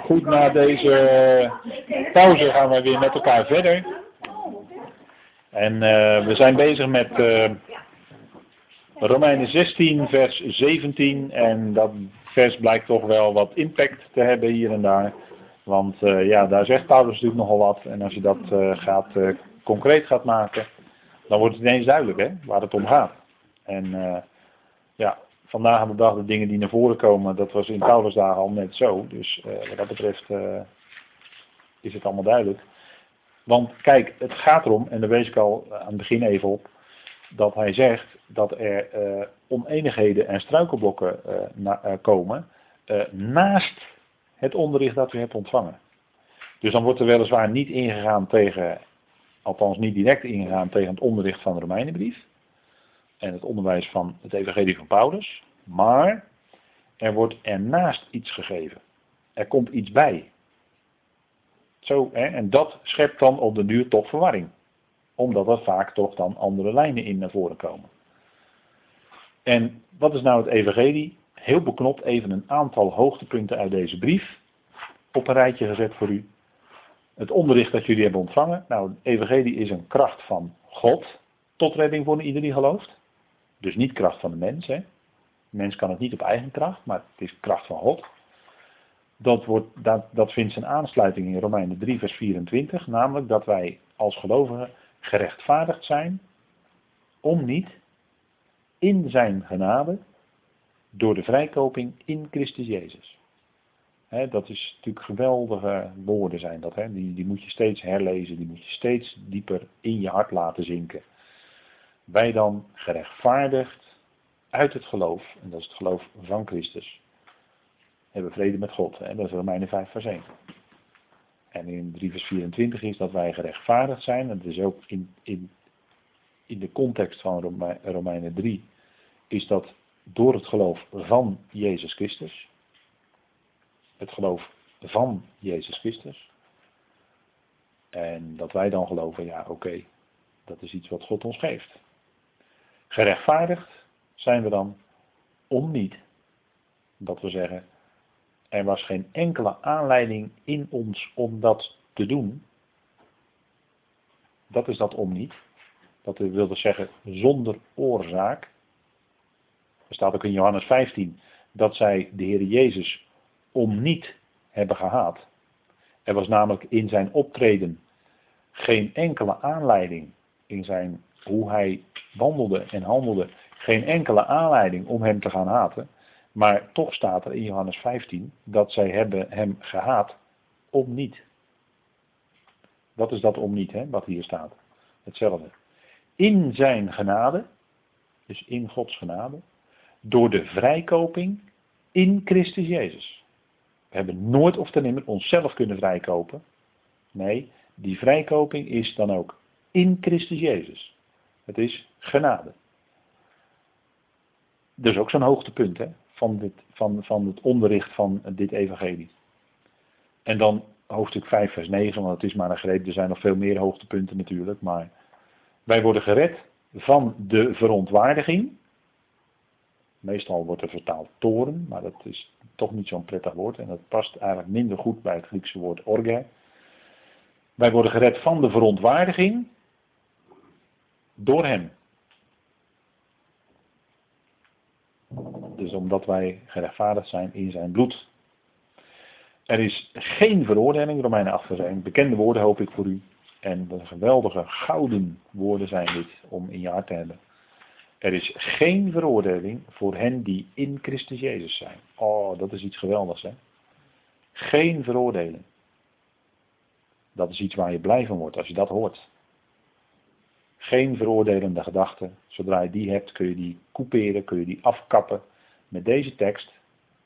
Goed, na deze pauze gaan we weer met elkaar verder. En uh, we zijn bezig met uh, Romeinen 16, vers 17. En dat vers blijkt toch wel wat impact te hebben hier en daar. Want ja, daar zegt Paulus natuurlijk nogal wat. En als je dat gaat, concreet gaat maken, dan wordt het ineens duidelijk hè, waar het om gaat. En vandaag aan de dag de dingen die naar voren komen, dat was in Paulusdagen al net zo. Dus wat dat betreft is het allemaal duidelijk. Want kijk, het gaat erom, en daar wees ik al aan het begin even op, dat hij zegt dat er uh, oneenigheden en struikelblokken na, komen naast het onderricht dat u hebt ontvangen. Dus dan wordt er weliswaar niet ingegaan tegen, althans niet direct ingegaan tegen het onderricht van de Romeinenbrief en het onderwijs van het Evangelie van Paulus, maar er wordt ernaast iets gegeven. Er komt iets bij. Zo, hè, en dat schept dan op de duur toch verwarring. Omdat er vaak toch dan andere lijnen in naar voren komen. En wat is nou het evangelie? Heel beknopt even een aantal hoogtepunten uit deze brief op een rijtje gezet voor u. Het onderricht dat jullie hebben ontvangen. Nou, het evangelie is een kracht van God tot redding voor ieder die gelooft. Dus niet kracht van de mens. Hè. De mens kan het niet op eigen kracht, maar het is kracht van God dat, wordt, dat, dat vindt zijn aansluiting in Romeinen 3, vers 24, namelijk dat wij als gelovigen gerechtvaardigd zijn om niet in zijn genade door de vrijkoping in Christus Jezus. dat is natuurlijk geweldige woorden zijn dat. Die, die moet je steeds herlezen, die moet je steeds dieper in je hart laten zinken. Wij dan gerechtvaardigd uit het geloof, en dat is het geloof van Christus, hebben vrede met God. Hè? Dat is Romeinen 5 vers 1. En in 3 vers 24 is dat wij gerechtvaardigd zijn. En dat is ook in, in, in de context van Romeinen 3 is dat door het geloof van Jezus Christus. Het geloof van Jezus Christus. En dat wij dan geloven, ja oké, dat is iets wat God ons geeft. Gerechtvaardigd zijn we dan om niet, dat we zeggen, er was geen enkele aanleiding in ons om dat te doen. Dat is dat om niet. Dat wilde zeggen zonder oorzaak. Er staat ook in Johannes 15 dat zij de Heer Jezus om niet hebben gehaat. Er was namelijk in zijn optreden geen enkele aanleiding in zijn hoe hij wandelde en handelde, geen enkele aanleiding om hem te gaan haten. Maar toch staat er in Johannes 15 dat zij hebben hem gehaat om niet. Wat is dat om niet, hè, wat hier staat? Hetzelfde. In zijn genade, dus in Gods genade, door de vrijkoping in Christus Jezus. We hebben nooit of ten onszelf kunnen vrijkopen. Nee, die vrijkoping is dan ook in Christus Jezus. Het is genade. Dus ook zo'n hoogtepunt, hè? van, dit, van, van het onderricht van dit evangelie. En dan hoofdstuk 5, vers 9, want het is maar een greep, er zijn nog veel meer hoogtepunten natuurlijk, maar wij worden gered van de verontwaardiging. Meestal wordt er vertaald toren, maar dat is toch niet zo'n prettig woord en dat past eigenlijk minder goed bij het Griekse woord orge. Wij worden gered van de verontwaardiging door hem. Dus omdat wij gerechtvaardigd zijn in zijn bloed. Er is geen veroordeling, Romeinen 8 vers Bekende woorden hoop ik voor u. En de geweldige gouden woorden zijn dit om in je hart te hebben. Er is geen veroordeling voor hen die in Christus Jezus zijn. Oh, dat is iets geweldigs hè. Geen veroordeling. Dat is iets waar je blij van wordt als je dat hoort. Geen veroordelende gedachten. Zodra je die hebt kun je die couperen, kun je die afkappen met deze tekst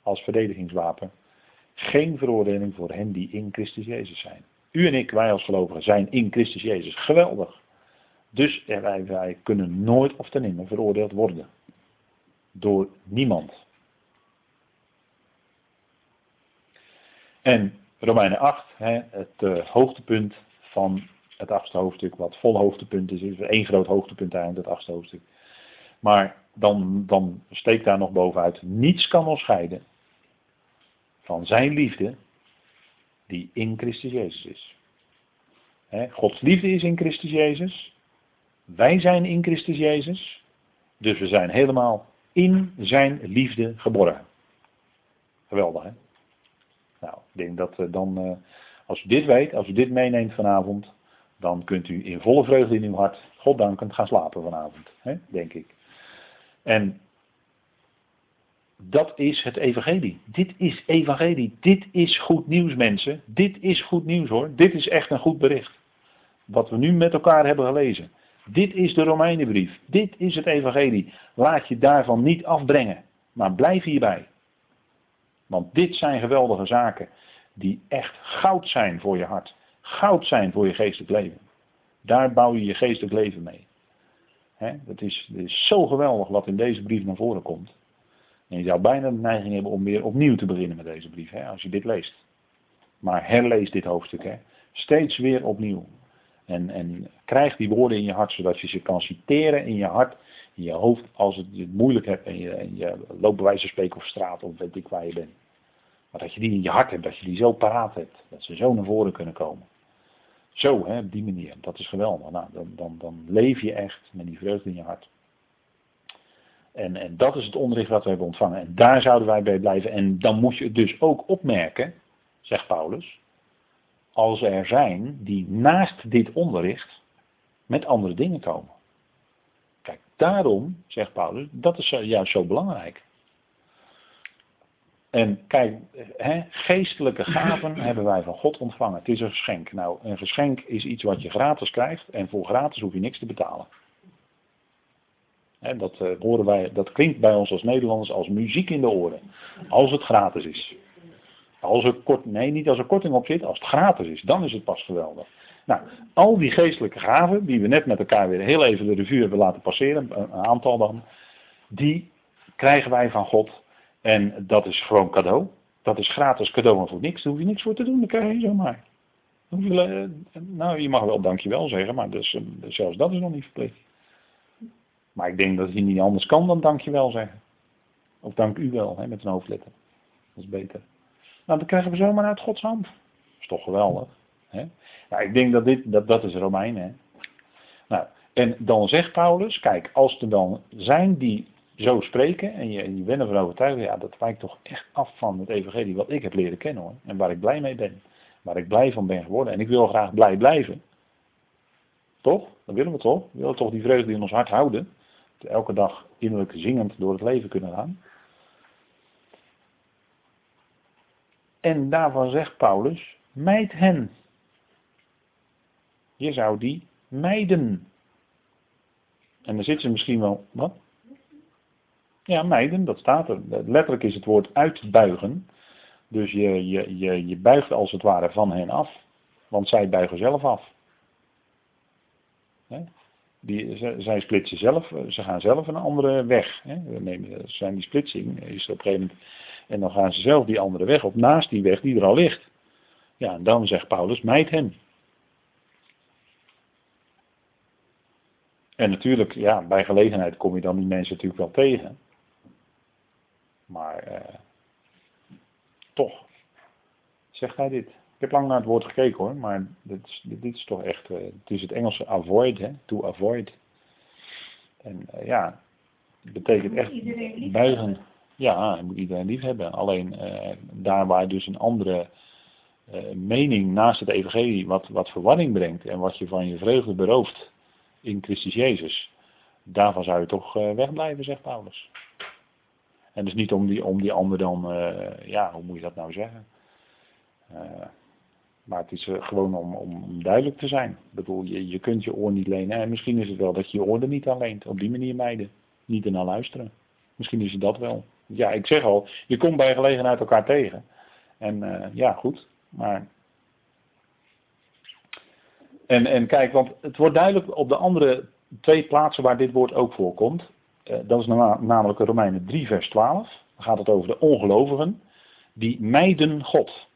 als verdedigingswapen. Geen veroordeling voor hen die in Christus Jezus zijn. U en ik, wij als gelovigen, zijn in Christus Jezus. Geweldig. Dus wij, wij kunnen nooit of ten nimmer veroordeeld worden. Door niemand. En Romeinen 8, hè, het uh, hoogtepunt van het achtste hoofdstuk, wat vol hoogtepunt is, is één groot hoogtepunt eigenlijk, het achtste hoofdstuk. Maar dan, dan steekt daar nog bovenuit, niets kan ons scheiden van zijn liefde die in Christus Jezus is. Hè, Gods liefde is in Christus Jezus. Wij zijn in Christus Jezus. Dus we zijn helemaal in zijn liefde geborgen. Geweldig, hè? Nou, ik denk dat uh, dan, uh, als u dit weet, als u dit meeneemt vanavond, dan kunt u in volle vreugde in uw hart, God dankend, gaan slapen vanavond. Hè? Denk ik. En dat is het evangelie. Dit is evangelie. Dit is goed nieuws, mensen. Dit is goed nieuws hoor. Dit is echt een goed bericht. Wat we nu met elkaar hebben gelezen. Dit is de Romeinenbrief. Dit is het evangelie. Laat je daarvan niet afbrengen. Maar blijf hierbij. Want dit zijn geweldige zaken die echt goud zijn voor je hart. Goud zijn voor je geestelijk leven. Daar bouw je je geestelijk leven mee. Is, het is zo geweldig wat in deze brief naar voren komt. En je zou bijna de neiging hebben om weer opnieuw te beginnen met deze brief, als je dit leest. Maar herlees dit hoofdstuk, steeds weer opnieuw. En, en krijg die woorden in je hart, zodat je ze kan citeren in je hart, in je hoofd, als het je het moeilijk hebt en je, en je loopt bij wijze van spreken op straat of weet ik waar je bent. Maar dat je die in je hart hebt, dat je die zo paraat hebt, dat ze zo naar voren kunnen komen. Zo, hè, op die manier. Dat is geweldig. Nou, dan, dan, dan leef je echt met die vreugde in je hart. En, en dat is het onderricht wat we hebben ontvangen. En daar zouden wij bij blijven. En dan moet je het dus ook opmerken, zegt Paulus, als er zijn die naast dit onderricht met andere dingen komen. Kijk, daarom, zegt Paulus, dat is juist zo belangrijk. En kijk, hè, geestelijke gaven hebben wij van God ontvangen. Het is een geschenk. Nou, een geschenk is iets wat je gratis krijgt en voor gratis hoef je niks te betalen. Hè, dat, uh, horen wij, dat klinkt bij ons als Nederlanders als muziek in de oren. Als het gratis is. Als er kort, nee, niet als er korting op zit, als het gratis is, dan is het pas geweldig. Nou, al die geestelijke gaven, die we net met elkaar weer heel even de revue hebben laten passeren, een aantal dan, die krijgen wij van God en dat is gewoon cadeau. Dat is gratis cadeau en voor niks. Daar hoef je niks voor te doen. Dan krijg je zomaar. Eh, nou, je mag wel dankjewel zeggen, maar dus, eh, zelfs dat is nog niet verplicht. Maar ik denk dat je niet anders kan dan dankjewel zeggen. Of dank u wel, hè, met een hoofdletter. Dat is beter. Nou, dan krijgen we zomaar uit Gods hand. Dat is toch geweldig. Hè? Ik denk dat dit, dat, dat is Romein. Hè? Nou, en dan zegt Paulus, kijk, als er dan zijn die zo spreken en je, je bent ervan overtuigd, ja, dat wijkt toch echt af van het evangelie wat ik heb leren kennen hoor. En waar ik blij mee ben. Waar ik blij van ben geworden. En ik wil graag blij blijven. Toch? Dat willen we toch? We willen toch die vreugde in ons hart houden. Elke dag innerlijk zingend door het leven kunnen gaan. En daarvan zegt Paulus, mijd hen. Je zou die mijden. En dan zit ze misschien wel, wat? Ja, mijden, dat staat er. Letterlijk is het woord uitbuigen. Dus je, je, je, je buigt als het ware van hen af. Want zij buigen zelf af. Die, zij splitsen zelf, ze gaan zelf een andere weg. Hè? Nemen, zijn die splitsing, is op een gegeven moment, en dan gaan ze zelf die andere weg op, naast die weg die er al ligt. Ja, en dan zegt Paulus, mijt hen. En natuurlijk, ja, bij gelegenheid kom je dan die mensen natuurlijk wel tegen. Maar eh, toch, zegt hij dit. Ik heb lang naar het woord gekeken hoor, maar dit is, dit is toch echt, uh, het is het Engelse avoid, hè, to avoid. En uh, ja, het betekent echt buigen. Ja, moet iedereen lief hebben. Alleen daar waar dus een andere mening naast het evangelie wat, wat verwarring brengt en wat je van je vreugde berooft in Christus Jezus, daarvan zou je toch wegblijven, zegt Paulus. En dus niet om die, om die ander dan, uh, ja, hoe moet je dat nou zeggen? Uh, maar het is uh, gewoon om, om, duidelijk te zijn. Ik bedoel, je, je kunt je oor niet lenen. En misschien is het wel dat je je oor er niet aan leent. Op die manier mijden. Niet ernaar luisteren. Misschien is het dat wel. Ja, ik zeg al, je komt bij gelegenheid elkaar tegen. En ja, goed. Maar. En, en kijk, want het wordt duidelijk op de andere twee plaatsen waar dit woord ook voorkomt. Eh, dat is namelijk Romeinen 3, vers 12. Dan gaat het over de ongelovigen die mijden God.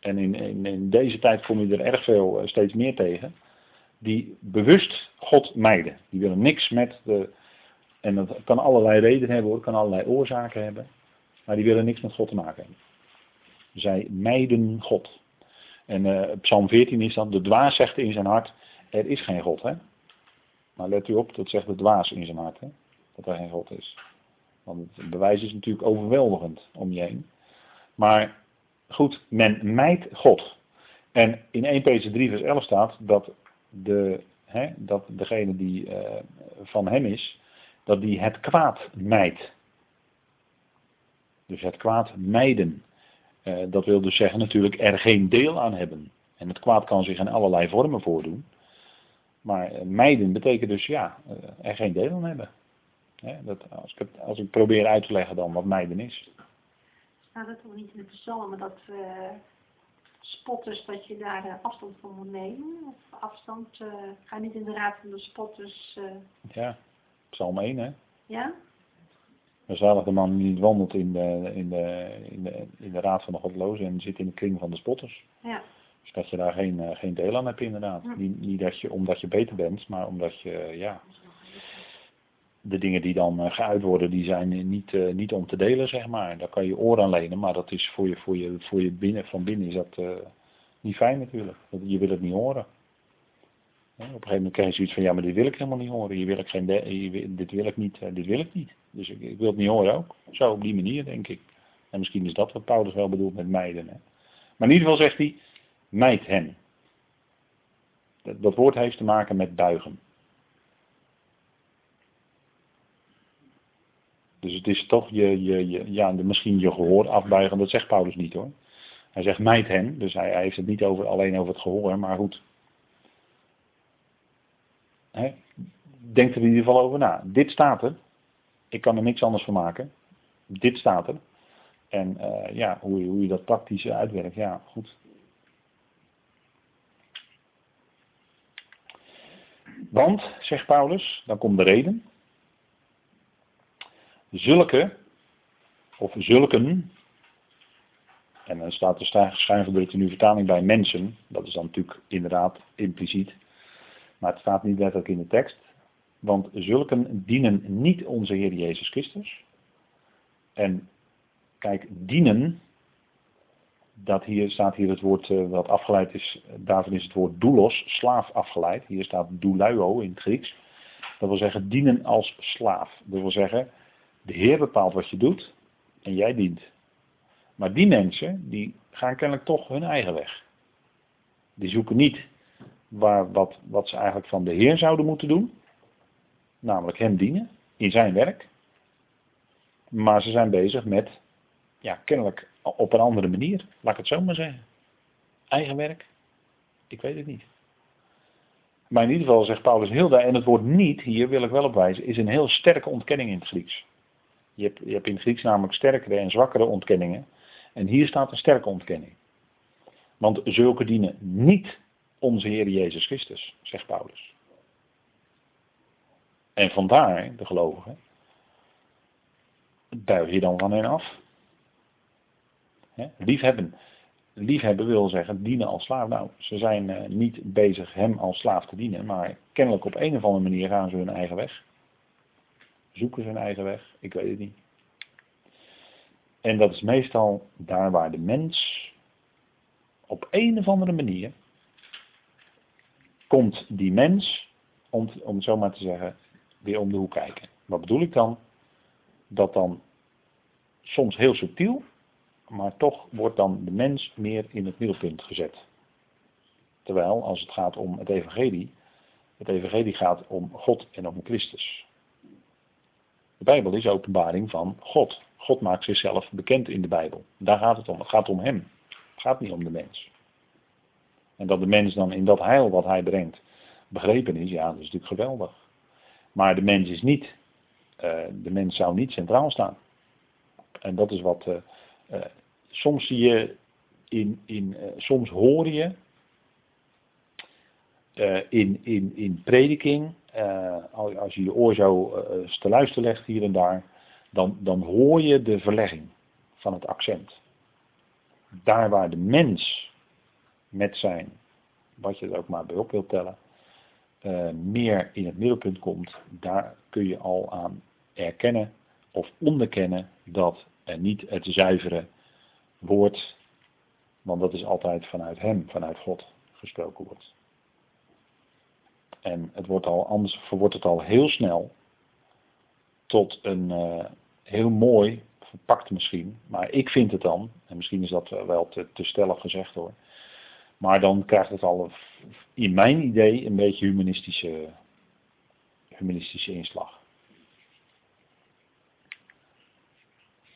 En in, in, deze tijd kom je er erg veel, eh, steeds meer tegen. Die bewust God mijden. Die willen niks met de. En dat kan allerlei redenen hebben hoor, kan allerlei oorzaken hebben. Maar die willen niks met God te maken hebben. Zij mijden God. En uh, Psalm 14 is dan, de dwaas zegt in zijn hart, er is geen God. Hè? Maar let u op, dat zegt de dwaas in zijn hart, dat er geen God is. Want het bewijs is natuurlijk overweldigend om je heen. Maar goed, men mijdt God. En in 1 Peter 3 vers 11 staat dat, de, hè, dat degene die uh, van hem is, dat die het kwaad mijdt. Dus het kwaad mijden. Uh, dat wil dus zeggen natuurlijk er geen deel aan hebben. En het kwaad kan zich in allerlei vormen voordoen. Maar uh, mijden betekent dus ja, er geen deel aan hebben. dat, als, ik het, als ik probeer uit te leggen dan wat mijden is. Staat het toch niet in de psalmen dat spotters dat je daar uh, afstand van moet nemen? Of afstand, uh, ga niet in de raad van de spotters. Ja, Psalm 1 hè? Ja? Zalig de man die niet wandelt in de, in, de, in, de, in de raad van de godlozen en zit in de kring van de spotters. Ja. Dat je daar geen, geen deel aan hebt inderdaad. Niet, niet dat je, omdat je beter bent, maar omdat je, ja, de dingen die dan geuit worden, die zijn niet, uh, niet om te delen, zeg maar. Daar kan je oor aan lenen, maar dat is voor je, voor je, voor je binnen, van binnen is dat uh, niet fijn natuurlijk. Je wil het niet horen. Ja, op een gegeven moment krijg je zoiets van, ja, maar dit wil ik helemaal niet horen. Je wil ik geen je, dit wil ik niet, dit wil ik niet. Dus ik, ik, wil het niet horen ook. Zo, op die manier, denk ik. En misschien is dat wat Paulus wel bedoelt met meiden. Hè? Maar in ieder geval zegt hij, meid hen. Dat, woord heeft te maken met buigen. Dus het is toch je, je, je, ja, misschien je gehoor afbuigen, dat zegt Paulus niet hoor. Hij zegt mijt hen, dus hij, heeft het niet over, alleen over het gehoor, maar goed. Denk er in ieder geval over na. Dit staat er. Ik kan er niks anders van maken. Dit staat er. En uh, ja, hoe, hoe je dat praktisch uitwerkt, ja, goed. Want, zegt Paulus, dan komt de reden zulke, of zulken, en dan staat er schuingedrukt in uw vertaling bij mensen, dat is dan natuurlijk inderdaad impliciet, maar het staat niet letterlijk in de tekst, want zulken dienen niet onze Heer Jezus Christus. En kijk, dienen, dat hier staat hier het woord uh, wat afgeleid is, daarvan is het woord doulos, slaaf afgeleid. Hier staat douluo in het Grieks. Dat wil zeggen dienen als slaaf. Dat wil zeggen, de Heer bepaalt wat je doet en jij dient. Maar die mensen, die gaan kennelijk toch hun eigen weg. Die zoeken niet waar, wat, wat ze eigenlijk van de Heer zouden moeten doen. Namelijk hem dienen in zijn werk. Maar ze zijn bezig met, ja, kennelijk op een andere manier. Laat ik het zo maar zeggen. Eigen werk. Ik weet het niet. Maar in ieder geval zegt Paulus heel daar, en het woord niet, hier wil ik wel op wijzen, is een heel sterke ontkenning in het Grieks. Je hebt, je hebt in het Grieks namelijk sterkere en zwakkere ontkenningen. En hier staat een sterke ontkenning. Want zulke dienen niet onze Heer Jezus Christus, zegt Paulus. En vandaar, de gelovigen, buig je dan van hen af. Liefhebben. Liefhebben wil zeggen dienen als slaaf. Nou, ze zijn uh, niet bezig hem als slaaf te dienen, maar kennelijk op een of andere manier gaan ze hun eigen weg zoeken zijn eigen weg, ik weet het niet. En dat is meestal daar waar de mens op een of andere manier komt die mens, om, om het zo maar te zeggen, weer om de hoek kijken. Wat bedoel ik dan? Dat dan soms heel subtiel, maar toch wordt dan de mens meer in het middelpunt gezet. Terwijl als het gaat om het evangelie, het evangelie gaat om God en om Christus. De Bijbel is openbaring van God. God maakt zichzelf bekend in de Bijbel. Daar gaat het om. Het gaat om Hem. Het gaat niet om de mens. En dat de mens dan in dat heil wat Hij brengt begrepen is, ja, dat is natuurlijk geweldig. Maar de mens is niet, uh, de mens zou niet centraal staan. En dat is wat, uh, uh, soms zie je, in, in, soms hoor je in, in, in prediking als je je oor zo te luisteren legt hier en daar, dan, dan hoor je de verlegging van het accent. Daar waar de mens met zijn, wat je er ook maar bij op wilt tellen, meer in het middelpunt komt, daar kun je al aan erkennen of onderkennen dat er niet het zuivere woord Want dat is altijd vanuit Hem, vanuit God gesproken wordt. En het wordt al, anders wordt het al heel snel tot een uh, heel mooi, verpakt misschien, maar ik vind het dan, en misschien is dat wel te, te stellig gezegd hoor, maar dan krijgt het al in mijn idee een beetje humanistische, humanistische inslag.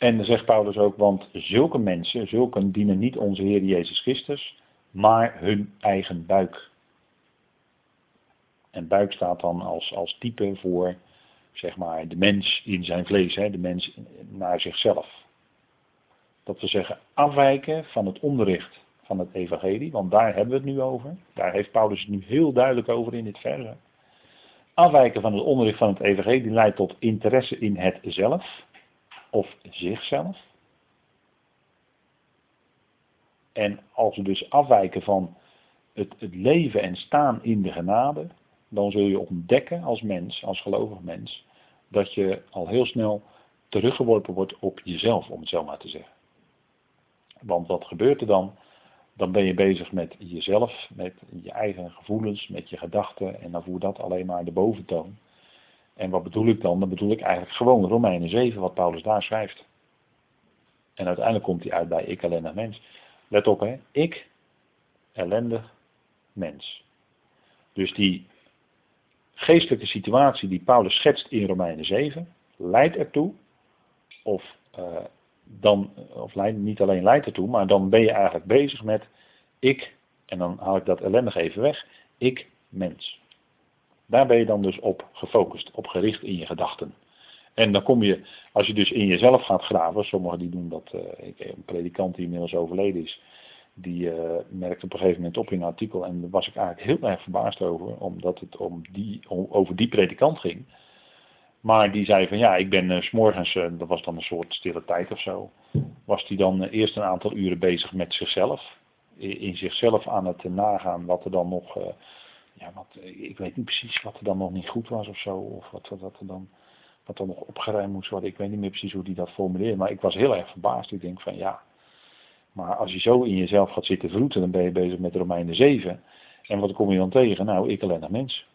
En dan zegt Paulus ook, want zulke mensen, zulke dienen niet onze Heer Jezus Christus, maar hun eigen buik. En buik staat dan als, als type voor, zeg maar, de mens in zijn vlees, hè, de mens naar zichzelf. Dat we zeggen, afwijken van het onderricht van het evangelie, want daar hebben we het nu over. Daar heeft Paulus het nu heel duidelijk over in dit verse. Afwijken van het onderricht van het evangelie leidt tot interesse in het zelf of zichzelf. En als we dus afwijken van het, het leven en staan in de genade, dan zul je ontdekken als mens, als gelovig mens, dat je al heel snel teruggeworpen wordt op jezelf, om het zo maar te zeggen. Want wat gebeurt er dan? Dan ben je bezig met jezelf, met je eigen gevoelens, met je gedachten en dan voert dat alleen maar de boventoon. En wat bedoel ik dan? Dan bedoel ik eigenlijk gewoon Romeinen 7, wat Paulus daar schrijft. En uiteindelijk komt hij uit bij ik ellendig mens. Let op hè, ik ellendig mens. Dus die geestelijke situatie die Paulus schetst in Romeinen 7, leidt ertoe, of, uh, dan, of leidt, niet alleen leidt ertoe, maar dan ben je eigenlijk bezig met ik, en dan haal ik dat ellendig even weg, ik mens. Daar ben je dan dus op gefocust, op gericht in je gedachten. En dan kom je, als je dus in jezelf gaat graven, sommigen die doen dat, uh, een predikant die inmiddels overleden is, die uh, merkte op een gegeven moment op in een artikel, en daar was ik eigenlijk heel erg verbaasd over, omdat het om die, over die predikant ging. Maar die zei van ja, ik ben uh, s'morgens, uh, dat was dan een soort stille tijd of zo, was die dan eerst een aantal uren bezig met zichzelf. In, in zichzelf aan het nagaan wat er dan nog ja, wat, ik weet niet precies wat er dan nog niet goed was of zo. Of wat, wat, er dan, wat er nog opgeruimd moest worden. Ik weet niet meer precies hoe die dat formuleerde. Maar ik was heel erg verbaasd. Ik denk van ja. Maar als je zo in jezelf gaat zitten vroeten, dan ben je bezig met Romeinen 7. En wat kom je dan tegen? Nou, ik alleen mens.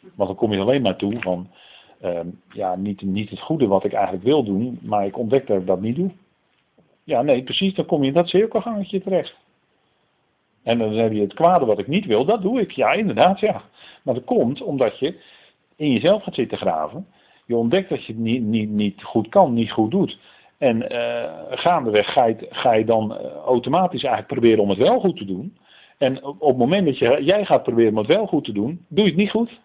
Want dan kom je alleen maar toe van, um, ja, niet, niet het goede wat ik eigenlijk wil doen, maar ik ontdek dat ik dat niet doe. Ja, nee, precies, dan kom je in dat cirkelgangetje terecht. En dan heb je het kwade wat ik niet wil, dat doe ik. Ja, inderdaad, ja. Maar dat komt omdat je in jezelf gaat zitten graven. Je ontdekt dat je het niet, niet, niet goed kan, niet goed doet. En uh, gaandeweg ga je, ga je dan uh, automatisch eigenlijk proberen om het wel goed te doen. En op, het moment dat jij gaat proberen om het wel goed te doen, doe je het niet goed.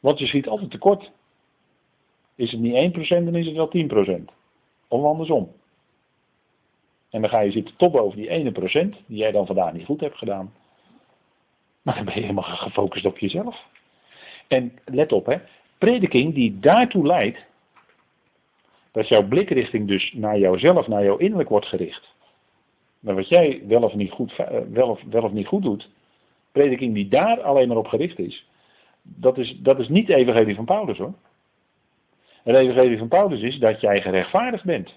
Want je schiet altijd tekort. Is het niet 1%, dan is het wel 10%. Of andersom. En dan ga je zitten top over die ene procent, die jij dan vandaag niet goed hebt gedaan. Maar dan ben je helemaal gefocust op jezelf. En let op, hè, prediking die daartoe leidt, dat jouw blikrichting dus naar jouzelf, naar jouw innerlijk wordt gericht. Maar wat jij wel of niet goed, eh, wel of, wel of niet goed doet, prediking die daar alleen maar op gericht is, dat is, dat is niet de evangelie van Paulus hoor. Het evangelie van Paulus is dat jij gerechtvaardigd bent.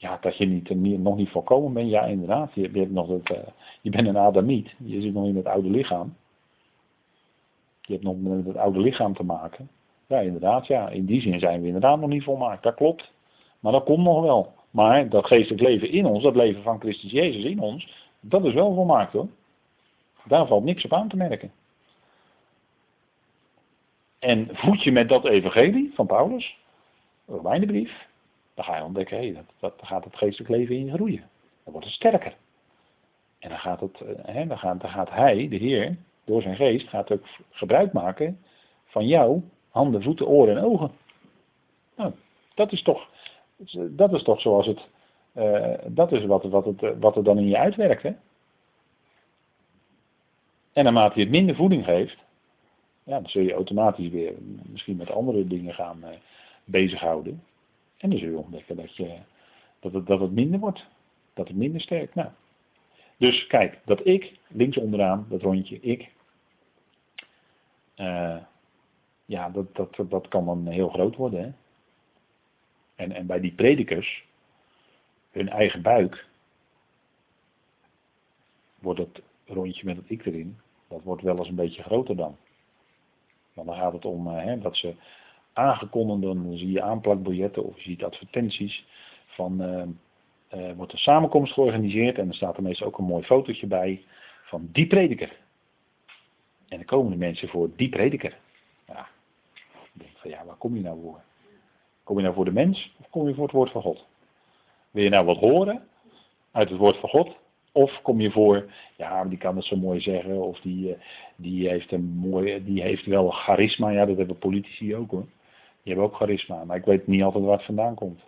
Ja, dat je niet, nog niet volkomen bent. Ja, inderdaad. Je, hebt nog het, uh, je bent een Adamiet. Je zit nog in het oude lichaam. Je hebt nog met het oude lichaam te maken. Ja, inderdaad. Ja. In die zin zijn we inderdaad nog niet volmaakt. Dat klopt. Maar dat komt nog wel. Maar dat geestelijk leven in ons, dat leven van Christus Jezus in ons, dat is wel volmaakt hoor. Daar valt niks op aan te merken. En voed je met dat evangelie van Paulus, Romeinenbrief, dan ga je ontdekken, hé, dat, dat, gaat het geestelijk leven in groeien. Dan wordt het sterker. En dan gaat, het, eh, hè, dan, gaat, dan gaat hij, de Heer, door zijn geest, gaat ook gebruik maken van jou, handen, voeten, oren en ogen. Nou, dat is toch, dat is toch zoals het, uh, dat is wat, wat, het, wat er dan in je uitwerkt. Hè? En naarmate je het minder voeding geeft, ja, dan zul je automatisch weer misschien met andere dingen gaan uh, bezighouden. En dan zul je ontdekken dat, je, dat, het, dat het minder wordt. Dat het minder sterk. Nou. Dus kijk, dat ik, links onderaan, dat rondje, ik. Uh, ja, dat, dat, dat kan dan heel groot worden. Hè? En, en bij die predikers, hun eigen buik, wordt het rondje met het ik erin, dat wordt wel eens een beetje groter dan. Want dan gaat het om eh, hè, dat ze aangekondigd, dan zie je aanplakbiljetten of je ziet advertenties van uh, uh, wordt een samenkomst georganiseerd en er staat er meestal ook een mooi fotootje bij van die prediker. En dan komen de mensen voor die prediker. Ja, ik denk van ja, waar kom je nou voor? Kom je nou voor de mens of kom je voor het woord van God? Wil je nou wat horen uit het woord van God? Of kom je voor, ja, die kan het zo mooi zeggen, of die, eh, die, heeft, een mooi, die heeft wel charisma. Ja, dat hebben politici ook hoor. Die hebben ook charisma, maar ik weet niet altijd waar het vandaan komt.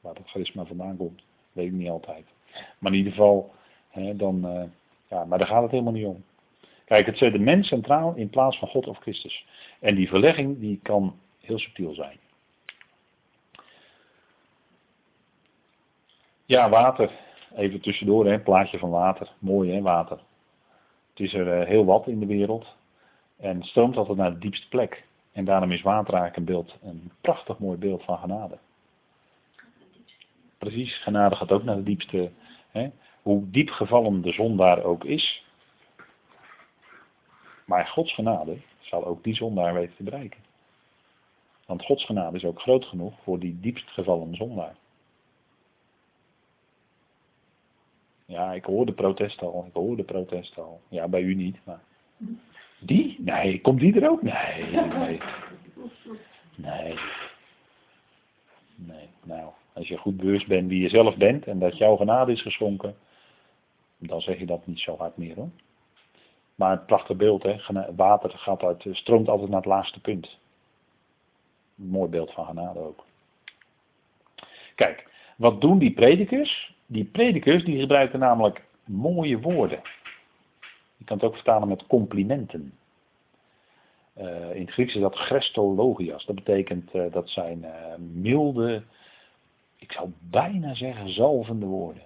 Waar dat charisma vandaan komt, weet ik niet altijd. Maar in ieder geval, hè, dan, uh, ja, maar daar gaat het helemaal niet om. Kijk, het zet de mens centraal in plaats van God of Christus. En die verlegging, die kan heel subtiel zijn. Ja, water. Even tussendoor, hè, plaatje van water. Mooi hè, water. Het is er uh, heel wat in de wereld. En stroomt altijd naar de diepste plek. En daarom is water eigenlijk een beeld, een prachtig mooi beeld van genade. Precies, genade gaat ook naar de diepste. Hè, hoe diep gevallen de zondaar ook is. Maar Gods genade zal ook die zondaar weten te bereiken. Want Gods genade is ook groot genoeg voor die diepst gevallen zondaar. Ja, ik hoor de protest al. Ik hoor de protest al. Ja, bij u niet, maar. Die? Nee, komt die er ook? Nee, nee. Nee. Nee, nou, als je goed bewust bent wie je zelf bent en dat jouw genade is geschonken, dan zeg je dat niet zo hard meer hoor. Maar het prachtig beeld, hè? water gaat uit, stroomt altijd naar het laagste punt. Een mooi beeld van genade ook. Kijk, wat doen die predikers? Die predikers die gebruiken namelijk mooie woorden. Je kan het ook vertalen met complimenten. Uh, in het Grieks is dat Christologias. Dat betekent uh, dat zijn uh, milde, ik zou bijna zeggen zalvende woorden.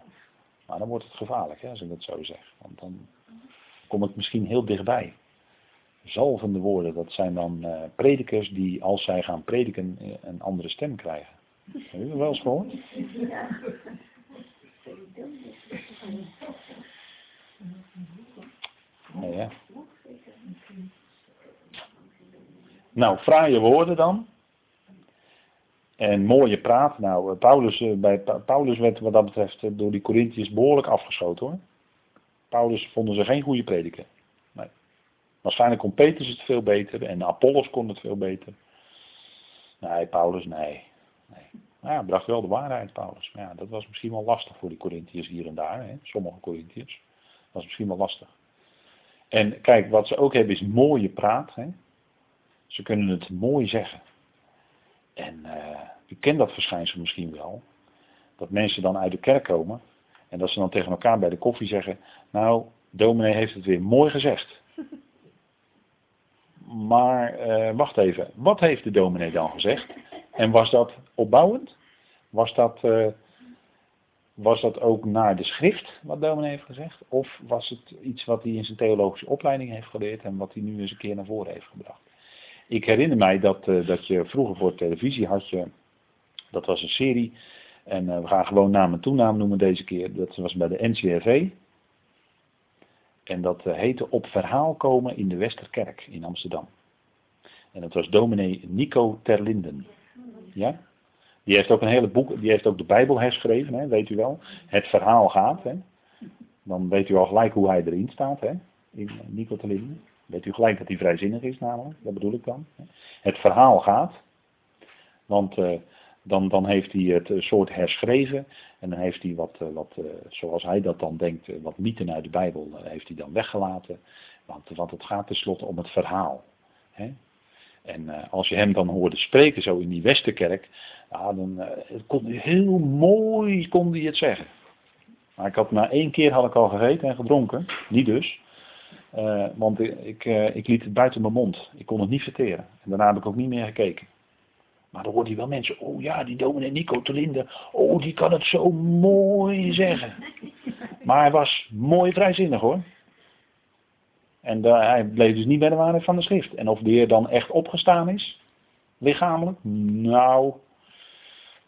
Maar dan wordt het gevaarlijk hè, als ik dat zo zeg. Want dan kom ik misschien heel dichtbij. Zalvende woorden, dat zijn dan predikers die als zij gaan prediken een andere stem krijgen. Heb je wel eens gehoord? Nee. Nou, fraaie woorden dan. En mooie praat. Nou, eh, Paulus, eh, bij Paulus werd wat dat betreft eh, door die Corinthiërs behoorlijk afgeschoten hoor. Paulus vonden ze geen goede prediker. Nee. Waarschijnlijk kon Petrus het veel beter en Apollos kon het veel beter. Nee, Paulus, nee. nee. Nou ja, bracht wel de waarheid, Paulus. Maar ja, dat was misschien wel lastig voor die Corinthiërs hier en daar. Hè? Sommige Corinthiërs. Dat was misschien wel lastig. En kijk, wat ze ook hebben is mooie praat. Hè? Ze kunnen het mooi zeggen. En uh, u kent dat verschijnsel misschien wel. Dat mensen dan uit de kerk komen. En dat ze dan tegen elkaar bij de koffie zeggen. Nou, dominee heeft het weer mooi gezegd. Maar uh, wacht even, wat heeft de dominee dan gezegd? En was dat opbouwend? Was dat, uh, was dat ook naar de schrift, wat dominee heeft gezegd? Of was het iets wat hij in zijn theologische opleiding heeft geleerd en wat hij nu eens een keer naar voren heeft gebracht? Ik herinner mij dat, uh, dat je vroeger voor televisie had je, dat was een serie, en uh, we gaan gewoon naam en toenaam noemen deze keer, dat was bij de NCRV. En dat heette Op verhaal komen in de Westerkerk in Amsterdam. En dat was dominee Nico Terlinden. Ja? Die heeft ook een hele boek, die heeft ook de Bijbel herschreven, hè, weet u wel. Het verhaal gaat. Hè. Dan weet u al gelijk hoe hij erin staat, hè, in Nico Terlinden. Weet u gelijk dat hij vrijzinnig is namelijk, dat bedoel ik dan. Het verhaal gaat. Want uh, dan, dan heeft hij het uh, soort herschreven. En dan heeft hij wat, uh, wat zoals hij dat dan denkt, wat mythen uit de Bijbel, heeft hij dan weggelaten. Want, want het gaat tenslotte om het verhaal. Hè. En uh, als je hem dan hoorde spreken zo in die Westerkerk, ja, dan uh, kon hij heel mooi kon hij het zeggen. Maar ik had na één keer had ik al gegeten en gedronken, niet dus. Uh, want ik, ik liet het buiten mijn mond. Ik kon het niet verteren. En daarna heb ik ook niet meer gekeken. Maar dan hoorde hij wel mensen, oh ja, die dominee Nico Telinde, oh die kan het zo mooi zeggen. Maar hij was mooi vrijzinnig hoor. En hij bleef dus niet bij de waarheid van de schrift. En of de Heer dan echt opgestaan is, lichamelijk, nou,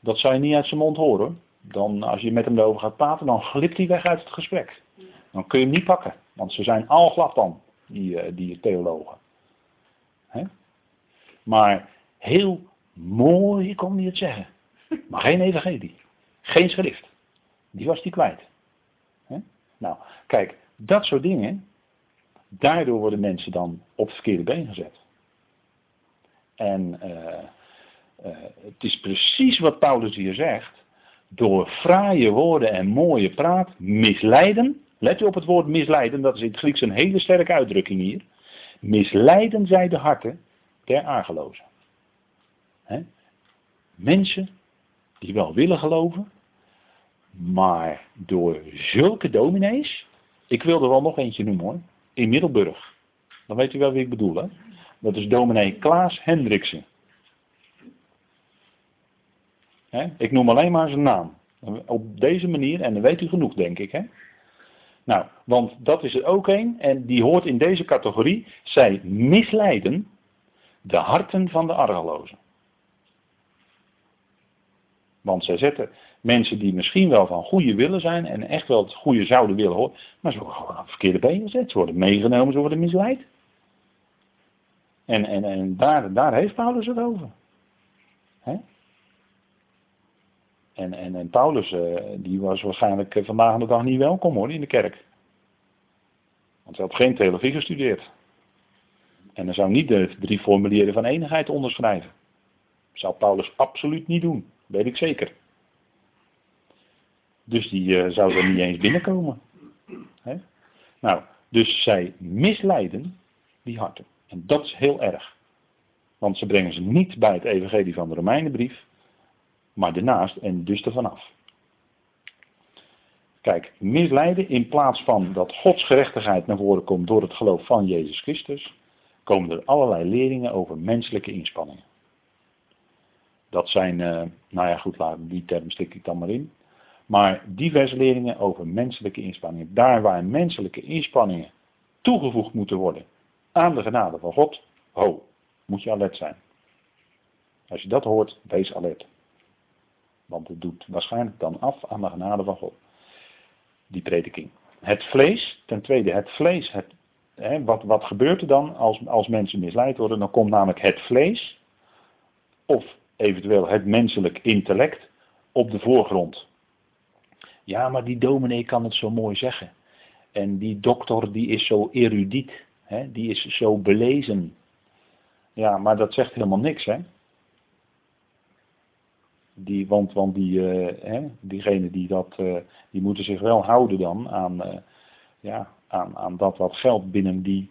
dat zou je niet uit zijn mond horen. Dan, als je met hem erover gaat praten, dan glipt hij weg uit het gesprek. Dan kun je hem niet pakken. Want ze zijn al glad dan, die, eh, die theologen. Maar heel mooi kon hij het zeggen. Maar geen evangelie. Geen schrift. Die was hij kwijt. Nou, kijk, dat soort dingen, daardoor worden mensen dan op het verkeerde been gezet. En uh, uh, het is precies wat Paulus hier zegt. Door fraaie woorden en mooie praat misleiden. Let u op het woord misleiden, dat is in het Grieks een hele sterke uitdrukking hier. Misleiden zij de harten der argelozen. Mensen die wel willen geloven, maar door zulke dominees, ik wil er wel nog eentje noemen hoor, in Middelburg. Dan weet u wel wie ik bedoel hè. Dat is dominee Klaas Hendriksen. ik noem alleen maar zijn naam. Op deze manier, en dan weet u genoeg denk ik. Hè? Nou, want dat is er ook een, en die hoort in deze categorie. Zij misleiden de harten van de argelozen. Want zij zetten mensen die misschien wel van goede willen zijn en echt wel het goede zouden willen horen, maar ze worden gewoon verkeerde been gezet. Ze worden meegenomen, ze worden misleid. En, en, en daar, daar heeft Paulus het over. En, en, en Paulus, uh, die was waarschijnlijk uh, vandaag de dag niet welkom hoor, in de kerk. Want hij had geen theologie gestudeerd. En hij zou niet de drie formulieren van enigheid onderschrijven. Zou Paulus absoluut niet doen, weet ik zeker. Dus die uh, zou er niet eens binnenkomen. Hè? Nou, dus zij misleiden die harten. En dat is heel erg. Want ze brengen ze niet bij het evangelie van de Romeinenbrief, maar ernaast en dus er vanaf. Kijk, misleiden in plaats van dat Gods gerechtigheid naar voren komt door het geloof van Jezus Christus, komen er allerlei leringen over menselijke inspanningen. Dat zijn, uh, nou ja goed, die term stik ik dan maar in. Maar diverse leringen over menselijke inspanningen. Daar waar menselijke inspanningen toegevoegd moeten worden aan de genade van God, ho, moet je alert zijn. Als je dat hoort, wees alert. Want het doet waarschijnlijk dan af aan de genade van God. Die prediking. Het vlees, ten tweede het vlees. Het, hè, wat, wat gebeurt er dan als, als mensen misleid worden? Dan komt namelijk het vlees, of eventueel het menselijk intellect, op de voorgrond. Ja, maar die dominee kan het zo mooi zeggen. En die dokter die is zo erudiet. Hè, die is zo belezen. Ja, maar dat zegt helemaal niks, hè? Die, want want die, uh, hè, diegenen die dat, uh, die moeten zich wel houden dan aan, uh, ja, aan, aan dat wat geldt binnen die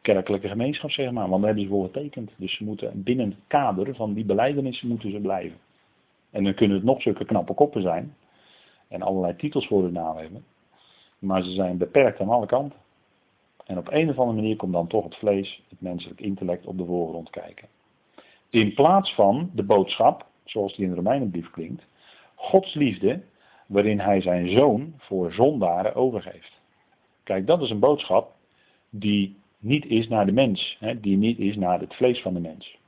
kerkelijke gemeenschap, zeg maar. Want daar hebben ze voor getekend. Dus ze moeten binnen het kader van die beleidenissen moeten ze blijven. En dan kunnen het nog zulke knappe koppen zijn. En allerlei titels voor hun naam hebben. Maar ze zijn beperkt aan alle kanten. En op een of andere manier komt dan toch het vlees, het menselijk intellect op de voorgrond kijken. In plaats van de boodschap zoals die in de Romeinenbrief klinkt, Gods liefde waarin hij zijn zoon voor zondaren overgeeft. Kijk, dat is een boodschap die niet is naar de mens, hè, die niet is naar het vlees van de mens.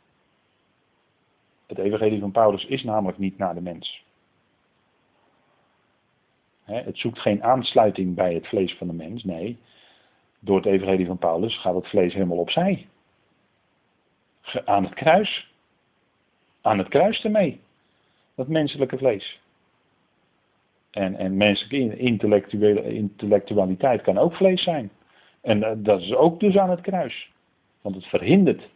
Het evangelie van Paulus is namelijk niet naar de mens. Het zoekt geen aansluiting bij het vlees van de mens, nee. Door het evangelie van Paulus gaat het vlees helemaal opzij. Aan het kruis aan het kruis ermee. Dat menselijke vlees. En, en menselijke intellectuele, intellectualiteit kan ook vlees zijn. En eh, dat is ook dus aan het kruis. Want het verhindert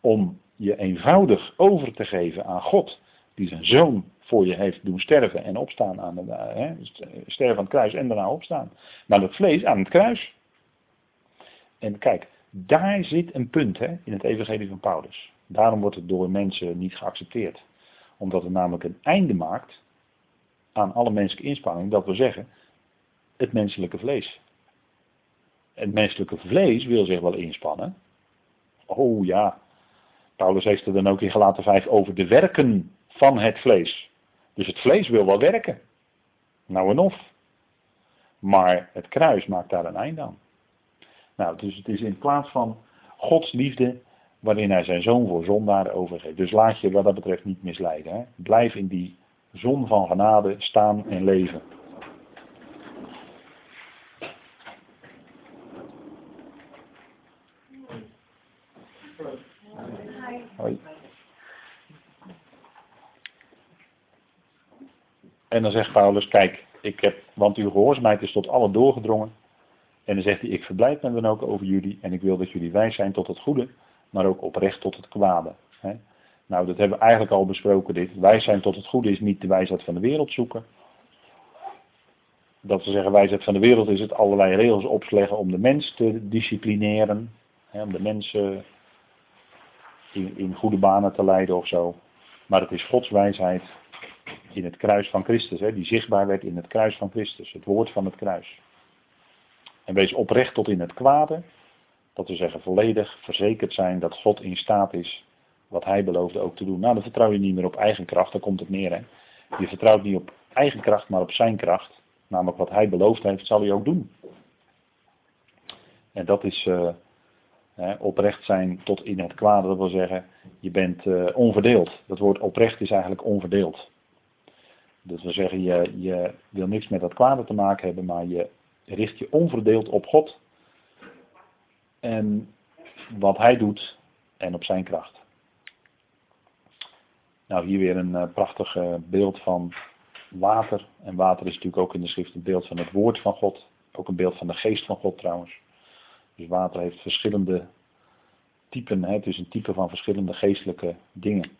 om je eenvoudig over te geven aan God, die zijn zoon voor je heeft doen sterven en opstaan aan de, eh, hè, sterven aan het kruis en daarna opstaan. Maar dat vlees aan het kruis. En kijk, daar zit een punt hè, in het evangelie van Paulus. Daarom wordt het door mensen niet geaccepteerd. Omdat het namelijk een einde maakt aan alle menselijke inspanning. Dat wil zeggen, het menselijke vlees. Het menselijke vlees wil zich wel inspannen. Oh ja, Paulus heeft er dan ook in gelaten 5 over de werken van het vlees. Dus het vlees wil wel werken. Nou en of. Maar het kruis maakt daar een einde aan. Nou, dus het is in plaats van Gods liefde waarin hij zijn zoon voor zondaren overgeeft. Dus laat je wat dat betreft niet misleiden. Hè? Blijf in die Zon van genade, staan en leven. En dan zegt Paulus, kijk, ik heb, want uw gehoorzaamheid is tot allen doorgedrongen. En dan zegt hij, ik verblijd me dan ook over jullie en ik wil dat jullie wijs zijn tot het goede, maar ook oprecht tot het kwade. Nou, dat hebben we eigenlijk al besproken dit. Wijs zijn tot het goede is niet de wijsheid van de wereld zoeken. Dat we zeggen, wijsheid van de wereld is het allerlei regels opsleggen om de mens te disciplineren. om de mensen in, in goede banen te leiden of zo. Maar het is Gods wijsheid in het kruis van Christus, hè, die zichtbaar werd in het kruis van Christus, het woord van het kruis. En wees oprecht tot in het kwade, dat we zeggen volledig verzekerd zijn dat God in staat is wat hij beloofde ook te doen. Nou, dan vertrouw je niet meer op eigen kracht, daar komt het neer. Hè. Je vertrouwt niet op eigen kracht, maar op zijn kracht. Namelijk wat hij beloofd heeft, zal hij ook doen. En dat is uh, hè, oprecht zijn tot in het kwade, dat wil zeggen, je bent uh, onverdeeld. Dat woord oprecht is eigenlijk onverdeeld. Dat wil zeggen, je, je wil niks met dat kwade te maken hebben, maar je richt je onverdeeld op God. En wat hij doet en op zijn kracht. Nou, hier weer een uh, prachtig uh, beeld van water. En water is natuurlijk ook in de schrift een beeld van het woord van God. Ook een beeld van de geest van God trouwens. Dus water heeft verschillende typen. Hè? Het is een type van verschillende geestelijke dingen.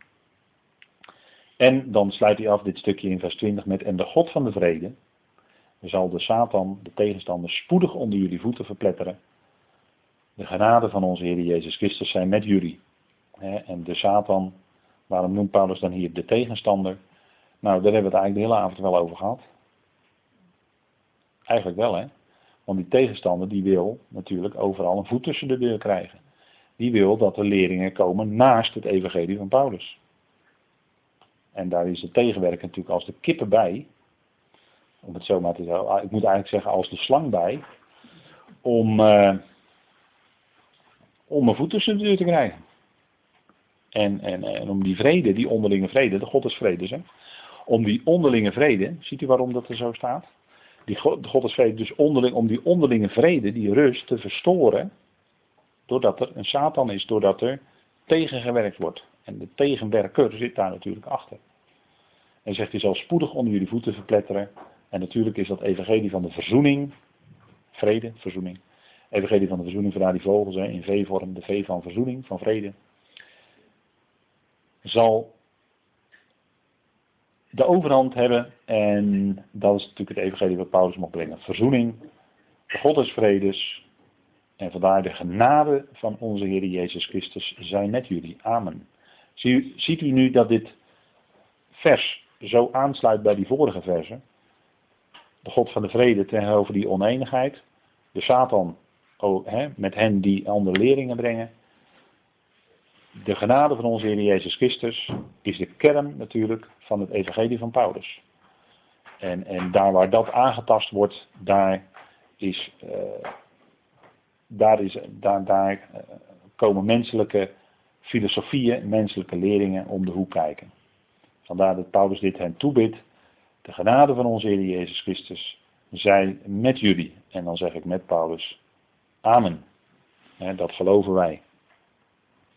En dan sluit hij af dit stukje in vers 20 met: En de God van de vrede zal de Satan, de tegenstander, spoedig onder jullie voeten verpletteren. De genade van onze Heer Jezus Christus zijn met jullie. En de Satan, waarom noemt Paulus dan hier de tegenstander? Nou, daar hebben we het eigenlijk de hele avond wel over gehad. Eigenlijk wel, hè? Want die tegenstander die wil natuurlijk overal een voet tussen de deur krijgen. Die wil dat er leerlingen komen naast het evangelie van Paulus. En daar is het tegenwerken natuurlijk als de kippen bij. Om het zo maar te zeggen. Ik moet eigenlijk zeggen als de slang bij. Om, uh, om mijn voet tussen de deur te krijgen. En, en, en om die vrede, die onderlinge vrede, de God is vrede, hè? om die onderlinge vrede, ziet u waarom dat er zo staat? Die God, vrede, dus onderling, om die onderlinge vrede, die rust te verstoren, doordat er een Satan is, doordat er tegengewerkt wordt. En de tegenwerker zit daar natuurlijk achter. En zegt hij zal spoedig onder jullie voeten verpletteren. En natuurlijk is dat evangelie van de verzoening, vrede, verzoening. Evangelie van de verzoening, vandaar die vogels hè, in V-vorm, de V van verzoening, van vrede. Zal de overhand hebben en dat is natuurlijk het evangelie wat Paulus mag brengen. Verzoening, God is vredes en vandaar de genade van onze Heer Jezus Christus zijn met jullie. Amen. Ziet u nu dat dit vers zo aansluit bij die vorige versen? De God van de vrede tegenover die oneenigheid. De Satan oh, hè, met hen die andere leringen brengen. De genade van onze Heer Jezus Christus is de kern natuurlijk van het evangelie van Paulus. En, en daar waar dat aangetast wordt, daar, is, uh, daar, is, daar, daar uh, komen menselijke filosofieën, menselijke leringen om de hoek kijken. Vandaar dat Paulus dit hen toebidt. De genade van onze Heer Jezus Christus zij met jullie. En dan zeg ik met Paulus, amen. dat geloven wij.